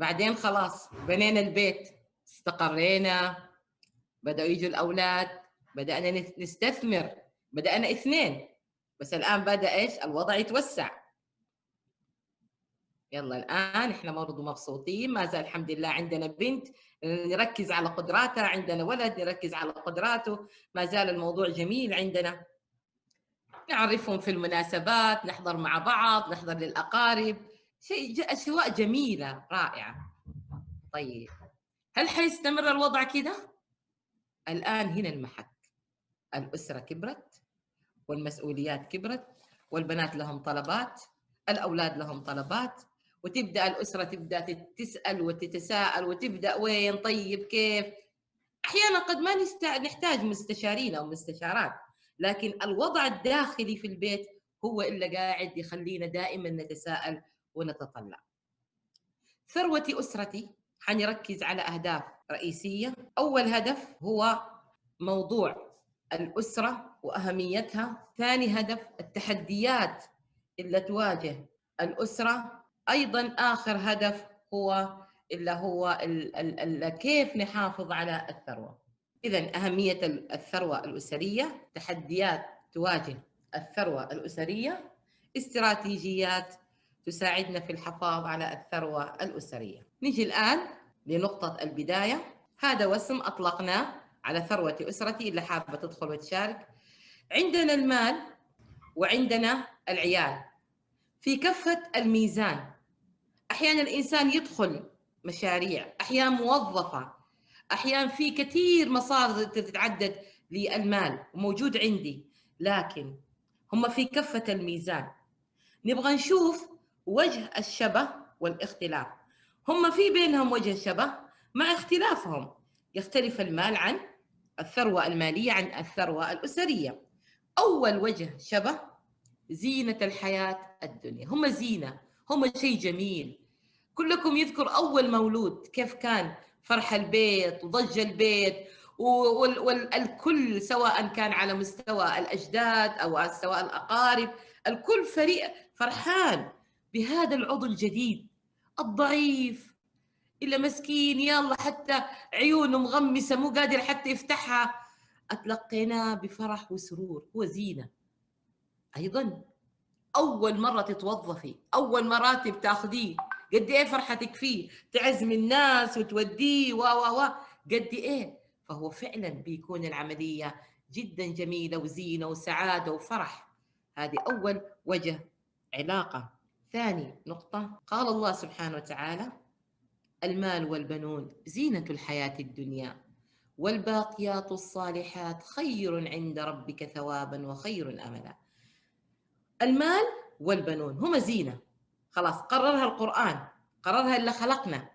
بعدين خلاص بنينا البيت استقرينا بدأوا يجوا الأولاد بدأنا نستثمر بدأنا اثنين بس الآن بدأ إيش؟ الوضع يتوسع. يلا الآن إحنا برضو مبسوطين ما زال الحمد لله عندنا بنت نركز على قدراتها عندنا ولد نركز على قدراته ما زال الموضوع جميل عندنا. نعرفهم في المناسبات نحضر مع بعض نحضر للأقارب. شيء أشواء جميلة رائعة. طيب هل حيستمر الوضع كده؟ الآن هنا المحك. الأسرة كبرت والمسؤوليات كبرت والبنات لهم طلبات الأولاد لهم طلبات وتبدأ الأسرة تبدأ تسال وتتساءل وتبدأ وين طيب كيف؟ أحيانا قد ما نحتاج مستشارين أو مستشارات لكن الوضع الداخلي في البيت هو اللي قاعد يخلينا دائما نتساءل ونتطلع. ثروة أسرتي حنركز على أهداف رئيسية. أول هدف هو موضوع الأسرة وأهميتها. ثاني هدف التحديات اللي تواجه الأسرة. أيضا آخر هدف هو اللي هو ال ال ال كيف نحافظ على الثروة. اذا أهمية الثروة الأسرية تحديات تواجه الثروة الأسرية. استراتيجيات تساعدنا في الحفاظ على الثروة الأسرية. نجي الآن لنقطة البداية. هذا وسم أطلقناه على ثروة أسرتي اللي حابة تدخل وتشارك. عندنا المال وعندنا العيال. في كفه الميزان أحيانا الإنسان يدخل مشاريع أحيانا موظفة أحيانا في كثير مصادر تتعدد للمال وموجود عندي لكن هم في كفه الميزان. نبغى نشوف وجه الشبه والاختلاف. هم في بينهم وجه شبه مع اختلافهم. يختلف المال عن الثروة المالية عن الثروة الأسرية. أول وجه شبه زينة الحياة الدنيا. هم زينة هم شيء جميل. كلكم يذكر أول مولود كيف كان؟ فرح البيت وضج البيت والكل سواء كان على مستوى الأجداد أو سواء الأقارب الكل فريق فرحان. بهذا العضو الجديد الضعيف إلا مسكين يلا حتى عيونه مغمسة مو قادر حتى يفتحها. أتلقيناه بفرح وسرور هو زينة. أيضا أول مرة تتوظفي أول مراتب تاخذيه. قد إيه فرحتك فيه؟ تعزم الناس وتوديه و و و. قد إيه؟ فهو فعلا بيكون العملية جدا جميلة وزينة وسعادة وفرح. هذه أول وجه علاقة. ثاني نقطة قال الله سبحانه وتعالى المال والبنون زينة الحياة الدنيا والباقيات الصالحات خير عند ربك ثوابا وخير املا. المال والبنون هما زينة. خلاص قررها القرآن قررها اللي خلقنا.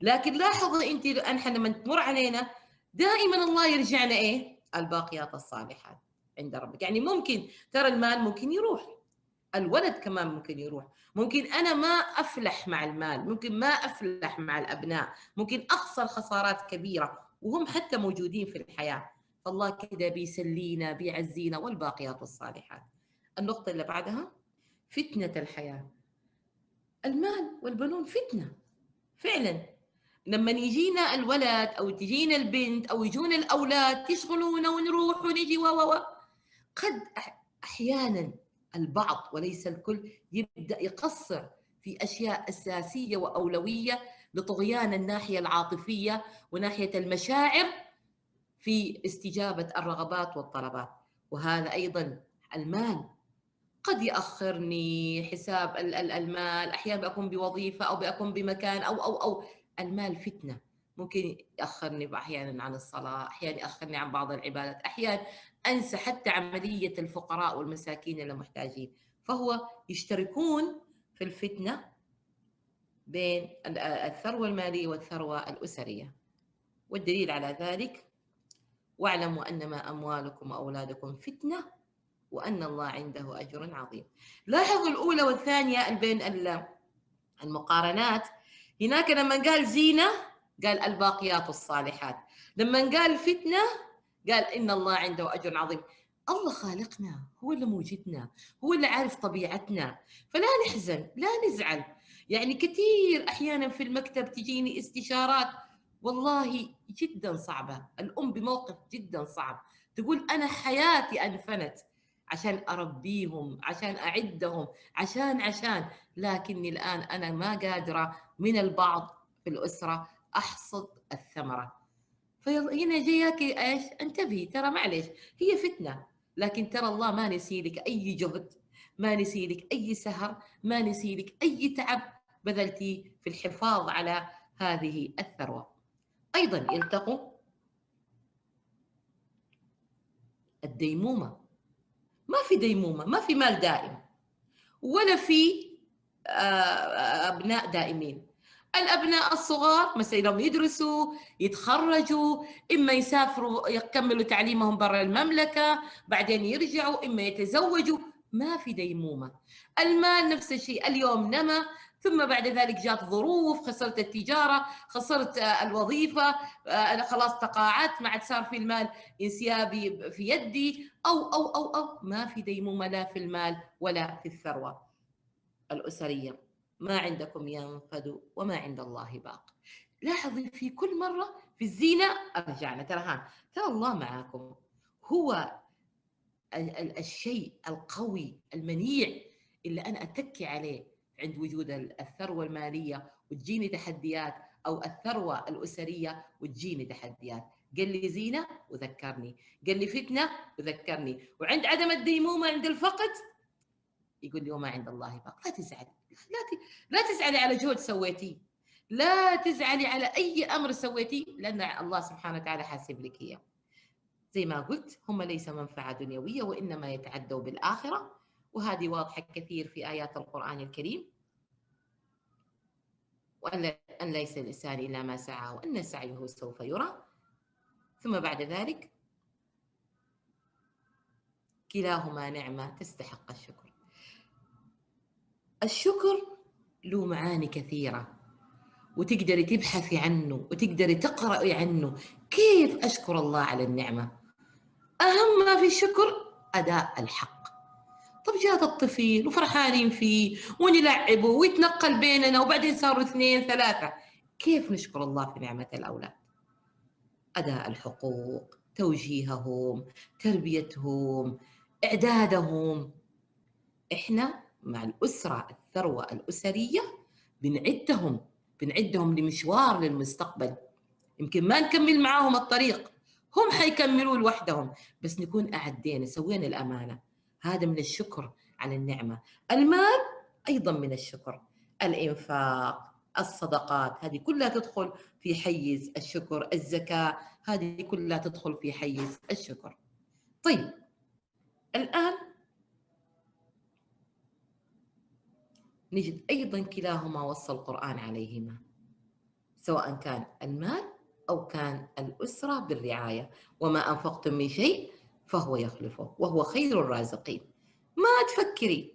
لكن لاحظوا أنت إحنا لما تمر علينا دائما الله يرجعنا إيه؟ الباقيات الصالحات عند ربك. يعني ممكن ترى المال ممكن يروح. الولد كمان ممكن يروح. ممكن أنا ما أفلح مع المال ممكن ما أفلح مع الأبناء ممكن أخسر خسارات كبيرة وهم حتى موجودين في الحياة. فالله كده بيسلينا بيعزينا والباقيات الصالحات النقطة اللي بعدها فتنة الحياة. المال والبنون فتنة فعلا. لما يجينا الولد أو تجينا البنت أو يجونا الأولاد تشغلونا ونروح ونجي و قد أحيانا البعض وليس الكل يبدأ يقصر في أشياء أساسية وأولوية لطغيان الناحية العاطفية وناحية المشاعر في استجابة الرغبات والطلبات. وهذا أيضا المال قد يأخرني حساب المال أحيانا بكون بوظيفة أو بكون بمكان أو أو أو المال فتنة. ممكن يأخرني أحيانا عن الصلاة أحيانا يأخرني عن بعض العبادات أحيانا أنسى حتى عملية الفقراء والمساكين المحتاجين. فهو يشتركون في الفتنة بين الثروة المالية والثروة الأسرية. والدليل على ذلك واعلموا أنما أموالكم وأولادكم فتنة وأن الله عنده أجر عظيم. لاحظوا الأولى والثانية بين المقارنات. هناك لما قال زينة قال الباقيات الصالحات. لما قال فتنة قال إن الله عنده أجر عظيم. الله خالقنا هو اللي موجدنا هو اللي عارف طبيعتنا. فلا نحزن لا نزعل. يعني كثير أحيانا في المكتب تجيني استشارات. والله جدا صعبة. الأم بموقف جدا صعب. تقول أنا حياتي أنفنت عشان أربيهم عشان أعدهم عشان عشان. لكني الآن أنا ما قادرة من البعض في الأسرة أحصد الثمرة. فهنا جايك إيش؟ انتبهي ترى معلش هي فتنة لكن ترى الله ما نسي لك أي جهد ما نسي لك أي سهر ما نسي لك أي تعب بذلتي في الحفاظ على هذه الثروة. أيضا يلتقوا الديمومة. ما في ديمومة ما في مال دائم ولا في آه، أبناء دائمين. الأبناء الصغار مثلا يدرسوا يتخرجوا إما يسافروا يكملوا تعليمهم برا المملكة بعدين يرجعوا إما يتزوجوا. ما في ديمومة. المال نفس الشيء. اليوم نما ثم بعد ذلك جات ظروف خسرت التجارة خسرت الوظيفة أنا خلاص تقاعدت ما عاد صار في المال انسيابي في يدي. أو أو أو أو ما في ديمومة لا في المال ولا في الثروة الأسرية. ما عندكم ينفد وما عند الله باق. لاحظي في كل مرة في الزينة رجعنا ترى ها ترى الله معاكم. هو الشيء القوي المنيع اللي أنا أتكي عليه عند وجود الثروة المالية وتجيني تحديات أو الثروة الأسرية وتجيني تحديات. قال لي زينة وذكرني. قال لي فتنة وذكرني. وعند عدم الديمومة عند الفقد يقول لي وما عند الله باق. لا تزعلي لا لا تزعلي على جهد سويتيه لا تزعلي على أي أمر سويتيه لأن الله سبحانه وتعالى حاسب لك إياه. زي ما قلت هم ليس منفعة دنيوية وإنما يتعدوا بالآخرة. وهذه واضحة كثير في آيات القرآن الكريم. أن ليس الإنسان إلا ما سعى وأن سعيه سوف يرى. ثم بعد ذلك كلاهما نعمة تستحق الشكر. الشكر له معاني كثيرة وتقدري تبحثي عنه وتقدري تقرأي عنه. كيف أشكر الله على النعمة؟ أهم ما في الشكر أداء الحق. طب جاء الطفل وفرحانين فيه ونلعبه ويتنقل بيننا وبعدين صاروا اثنين ثلاثة. كيف نشكر الله في نعمة الأولاد؟ أداء الحقوق توجيههم تربيتهم إعدادهم. إحنا مع الأسرة الثروة الأسرية بنعدهم بنعدهم لمشوار للمستقبل. يمكن ما نكمل معاهم الطريق هم حيكملوا لوحدهم بس نكون أعدينا سوينا الأمانة. هذا من الشكر على النعمة. المال أيضا من الشكر. الإنفاق الصدقات هذه كلها تدخل في حيز الشكر. الزكاة هذه كلها تدخل في حيز الشكر. طيب الآن نجد أيضا كلاهما وصى القرآن عليهما سواء كان المال أو كان الأسرة بالرعاية وما أنفقتم من شيء فهو يخلفه وهو خير الرازقين. ما تفكري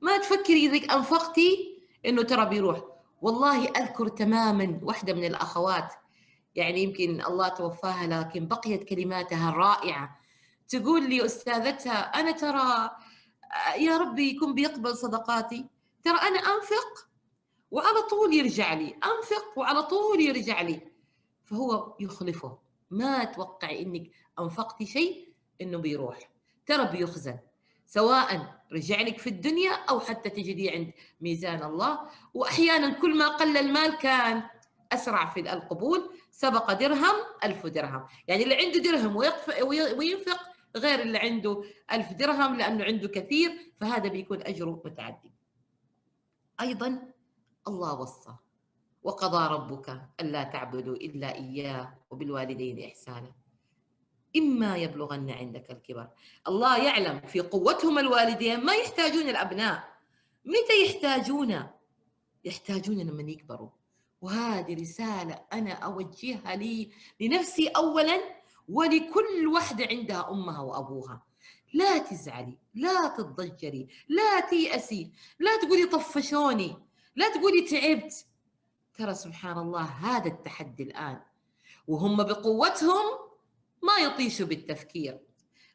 ما تفكري إذا أنفقتي إنه ترى بيروح. والله أذكر تماما واحدة من الأخوات يعني يمكن الله توفاها لكن بقيت كلماتها الرائعة تقول لي أستاذتها أنا ترى يا ربي يكون بيقبل صدقاتي. ترى أنا أنفق وعلى طول يرجع لي أنفق وعلى طول يرجع لي. فهو يخلفه. ما توقعي إنك انفقتي شيء إنه بيروح. ترى بيخزن. سواء رجع لك في الدنيا أو حتى تجديه عند ميزان الله. واحيانا كل ما قل المال كان أسرع في القبول. سبق درهم ألف درهم. يعني اللي عنده درهم وينفق غير اللي عنده ألف درهم لأنه عنده كثير فهذا بيكون أجره متعدي. أيضا الله وصى وقضى ربك ألا تعبدوا إلا إياه وبالوالدين إحسانا. إما يبلغن عندك الكبر. الله يعلم في قوتهم الوالدين ما يحتاجون الأبناء. متى يحتاجون؟ يحتاجون لما يكبروا. وهذه رسالة أنا أوجهها لي لنفسي أولا ولكل واحدة عندها أمها وأبوها. لا تزعلي لا تتضجري لا تيأسي لا تقولي طفشوني لا تقولي تعبت. ترى سبحان الله هذا التحدي الآن وهم بقوتهم ما يطيشوا بالتفكير.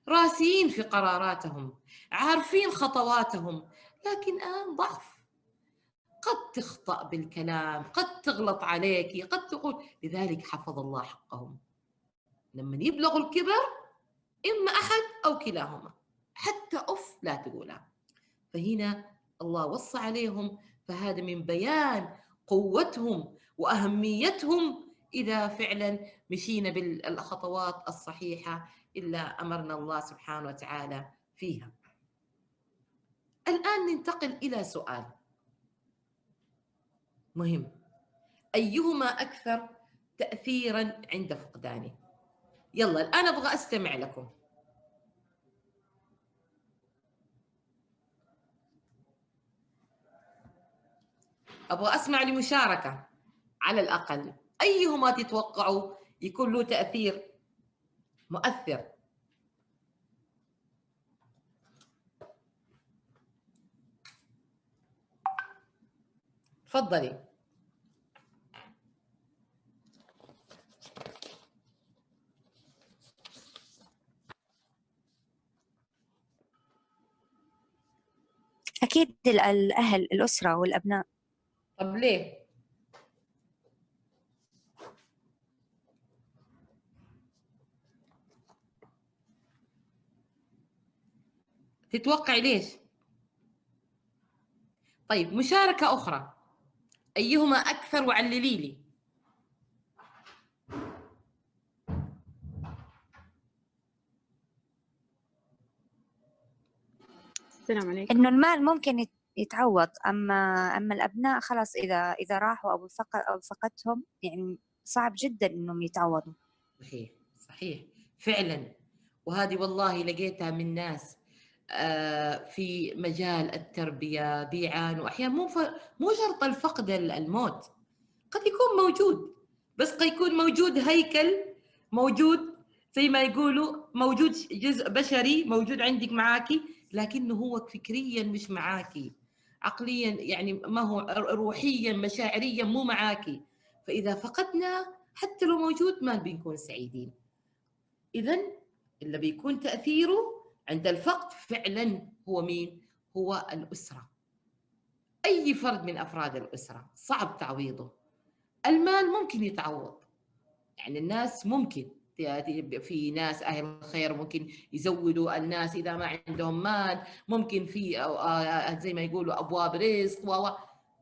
راسيين في قراراتهم عارفين خطواتهم لكن الآن ضعف. قد تخطأ بالكلام قد تغلط عليك قد تقول لذلك حفظ الله حقهم. لما يبلغوا الكبر إما أحد أو كلاهما حتى أف لا تقولها فهنا الله وصى عليهم فهذا من بيان قوتهم وأهميتهم إذا فعلا مشينا بالخطوات الصحيحة إلا أمرنا الله سبحانه وتعالى فيها. الآن ننتقل إلى سؤال مهم. أيهما أكثر تأثيرا عند فقدانه؟ يلا الآن أبغى أستمع لكم. أبغى أسمع لمشاركة. على الأقل أيهما تتوقعوا يكون له تأثير؟ مؤثر. تفضلي. أكيد الأهل الأسرة والأبناء طب ليه؟ تتوقعي ليش؟ طيب مشاركة أخرى أيهما أكثر وعللي لي السلام عليكم. إنه المال ممكن يتعوض أما أما الأبناء خلاص إذا إذا راحوا أو فقد أو فقدتهم يعني صعب جدا إنهم يتعوضوا. صحيح صحيح. فعلا. وهذه والله لقيتها من ناس آه، في مجال التربية بيعانوا أحيانا مو مو شرط الفقد الموت. قد يكون موجود بس قد يكون موجود هيكل موجود زي ما يقولوا موجود جزء بشري موجود عندك معاكي لكنه هو فكريا مش معاكي عقليا يعني ما هو روحيا مشاعريا مو معاكي فإذا فقدنا حتى لو موجود ما بنكون سعيدين. إذا اللي بيكون تأثيره عند الفقد فعلا هو مين؟ هو الأسرة. أي فرد من أفراد الأسرة صعب تعويضه. المال ممكن يتعوض. يعني الناس ممكن في ناس أهل الخير ممكن يزودوا الناس إذا ما عندهم مال ممكن في آه، زي ما يقولوا أبواب رزق و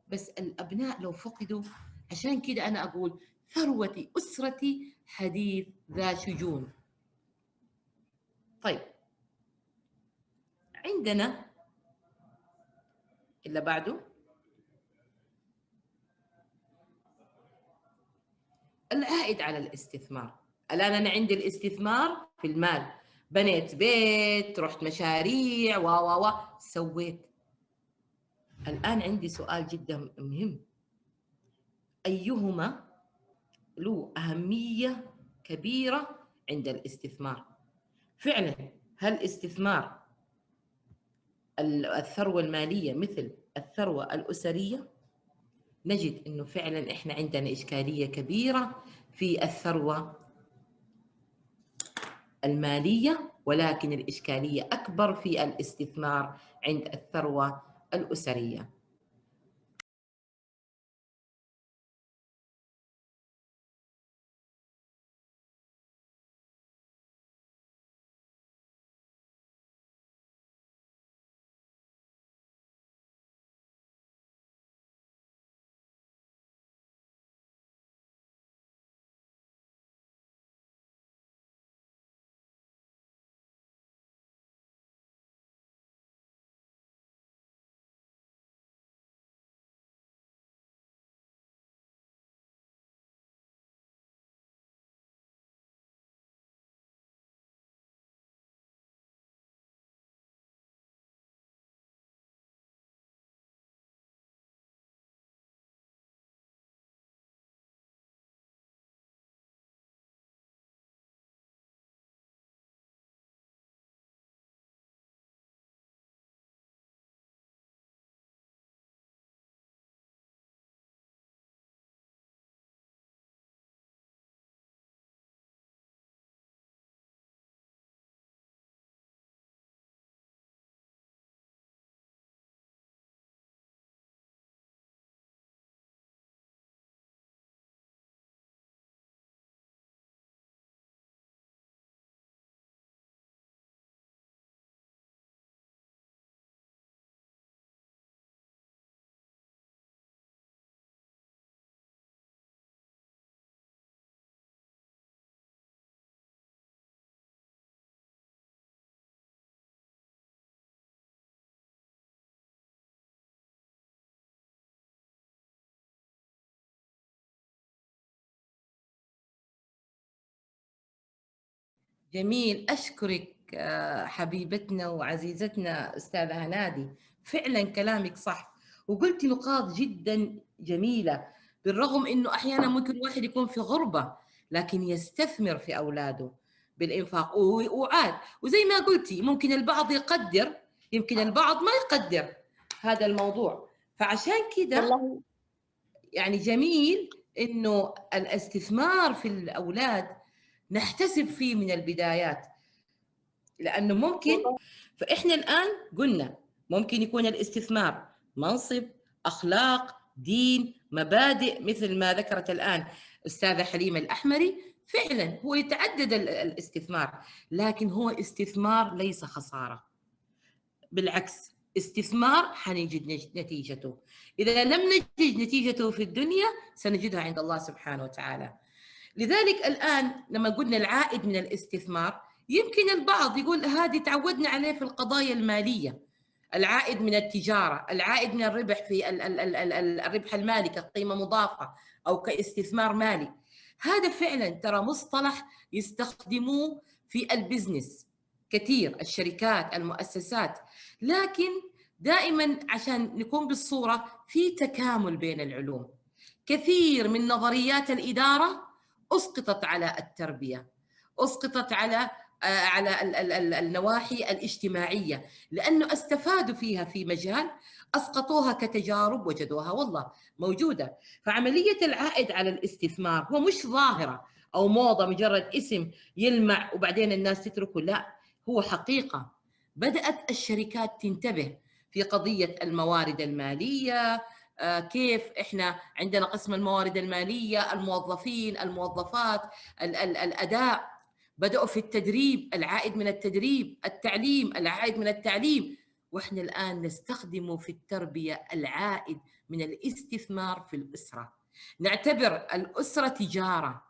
بس الأبناء لو فقدوا عشان كده أنا أقول ثروتي أسرتي حديث ذا شجون. طيب. عندنا اللي بعده. العائد على الاستثمار. الآن أنا عندي الاستثمار في المال. بنيت بيت رحت مشاريع و و و. سويت. الآن عندي سؤال جدا مهم. أيهما له أهمية كبيرة عند الاستثمار؟ فعلا هل استثمار الثروة المالية مثل الثروة الأسرية نجد إنه فعلا إحنا عندنا إشكالية كبيرة في الثروة المالية ولكن الإشكالية أكبر في الاستثمار عند الثروة الأسرية. جميل. أشكرك آه، حبيبتنا وعزيزتنا أستاذة هنادي. فعلا كلامك صح. وقلت نقاط جدا جميلة بالرغم أنه أحيانا ممكن واحد يكون في غربة لكن يستثمر في أولاده بالإنفاق. وعاد. وزي ما قلتي ممكن البعض يقدر يمكن البعض ما يقدر هذا الموضوع. فعشان كده يعني جميل إنه الاستثمار في الأولاد نحتسب فيه من البدايات. لأنه ممكن فإحنا الآن قلنا ممكن يكون الاستثمار منصب أخلاق دين مبادئ مثل ما ذكرت الآن استاذه حليمة الأحمري. فعلا هو يتعدد الاستثمار لكن هو استثمار ليس خسارة. بالعكس استثمار حنجد نتيجته. إذا لم نجد نتيجته في الدنيا سنجدها عند الله سبحانه وتعالى. لذلك الآن لما قلنا العائد من الاستثمار يمكن البعض يقول هذه تعودنا عليه في القضايا المالية. العائد من التجارة العائد من الربح في الربح المالي كقيمة مضافة أو كاستثمار مالي. هذا فعلا ترى مصطلح يستخدموه في البزنس. كثير الشركات المؤسسات. لكن دائما عشان نكون بالصورة في تكامل بين العلوم. كثير من نظريات الإدارة أسقطت على التربية أسقطت على آه، على النواحي الاجتماعية. لأنه استفادوا فيها في مجال أسقطوها كتجارب وجدوها. والله موجودة. فعملية العائد على الاستثمار هو مش ظاهرة أو موضة مجرد اسم يلمع وبعدين الناس تتركه. لا هو حقيقة. بدأت الشركات تنتبه في قضية الموارد المالية آه، كيف إحنا عندنا قسم الموارد المالية الموظفين الموظفات ال ال الأداء. بدأوا في التدريب العائد من التدريب التعليم العائد من التعليم. وإحنا الآن نستخدمه في التربية العائد من الاستثمار في الأسرة. نعتبر الأسرة تجارة.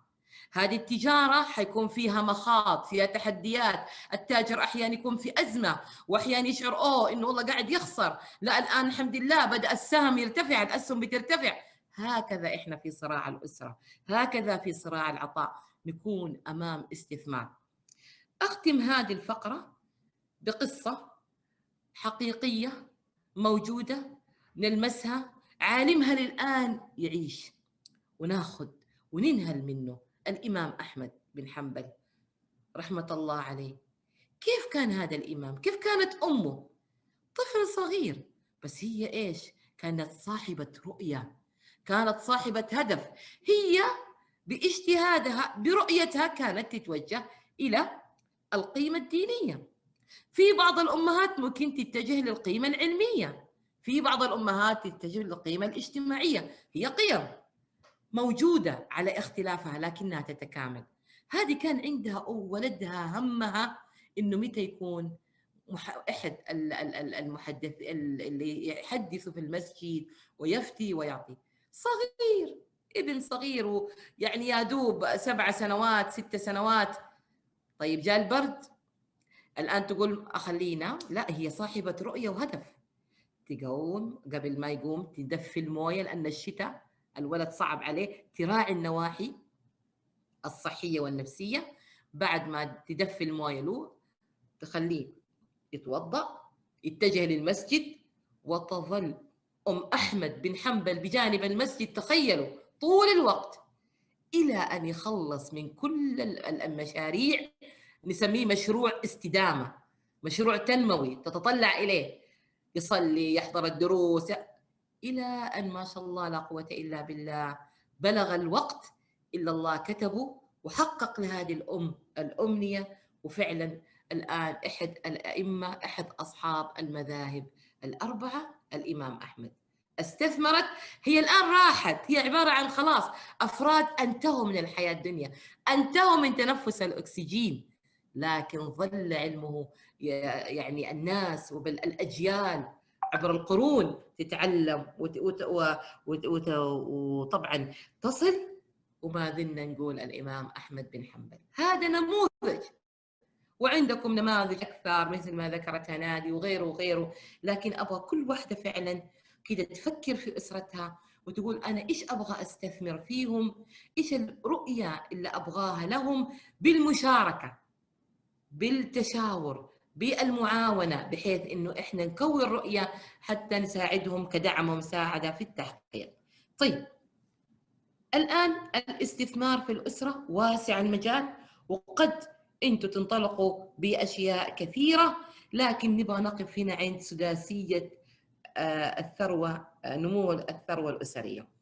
هذه التجارة حيكون فيها مخاض فيها تحديات التاجر أحيانا يكون في أزمة وأحيانا يشعر أوه إنه والله قاعد يخسر لا الآن الحمد لله بدأ السهم يرتفع الأسهم بترتفع. هكذا إحنا في صراع الأسرة هكذا في صراع العطاء نكون أمام استثمار. أختم هذه الفقرة بقصة حقيقية موجودة نلمسها عالمها للآن يعيش وناخذ وننهل منه. الإمام أحمد بن حنبل رحمة الله عليه. كيف كان هذا الإمام؟ كيف كانت أمه؟ طفل صغير. بس هي إيش؟ كانت صاحبة رؤية. كانت صاحبة هدف. هي باجتهادها برؤيتها كانت تتوجه إلى القيمة الدينية. في بعض الأمهات ممكن تتجه للقيمة العلمية. في بعض الأمهات تتجه للقيمة الاجتماعية. هي قيم. موجودة على اختلافها لكنها تتكامل. هذه كان عندها أو ولدها همها إنه متى يكون أحد المحدث اللي يحدث في المسجد ويفتي ويعطي. صغير ابن صغير ويعني يا دوب سبع سنوات ست سنوات. طيب جاء البرد. الآن تقول أخلينا لا هي صاحبة رؤية وهدف. تقوم قبل ما يقوم تدفي الموية لأن الشتاء الولد صعب عليه تراعي النواحي الصحية والنفسية بعد ما تدفي المويه له تخليه يتوضأ يتجه للمسجد وتظل أم أحمد بن حنبل بجانب المسجد تخيلوا طول الوقت إلى أن يخلص من كل المشاريع نسميه مشروع استدامة مشروع تنموي تتطلع إليه يصلي يحضر الدروس إلى أن ما شاء الله لا قوة إلا بالله. بلغ الوقت إلا الله كتبه وحقق لهذه الأم الأمنية. وفعلا الآن أحد الأئمة أحد أصحاب المذاهب الأربعة الإمام أحمد. استثمرت هي الآن راحت. هي عبارة عن خلاص أفراد أنتهوا من الحياة الدنيا أنتهوا من تنفس الأكسجين. لكن ظل علمه يعني الناس وبالأجيال عبر القرون تتعلم وطبعا تصل وما زلنا نقول الإمام أحمد بن حنبل. هذا نموذج. وعندكم نماذج أكثر مثل ما ذكرتها نادي وغيره وغيره. لكن أبغى كل واحدة فعلا كذا تفكر في أسرتها وتقول أنا إيش أبغى أستثمر فيهم؟ إيش الرؤية اللي أبغاها لهم بالمشاركة بالتشاور بالمعاونة بحيث إنه إحنا نكون رؤيه حتى نساعدهم كدعم ومساعدة في التحقيق. طيب الآن الاستثمار في الأسرة واسع المجال وقد أنتم تنطلقوا بأشياء كثيرة لكن نبغى نقف هنا عند سداسية آه، الثروة آه، نمو الثروة الأسرية.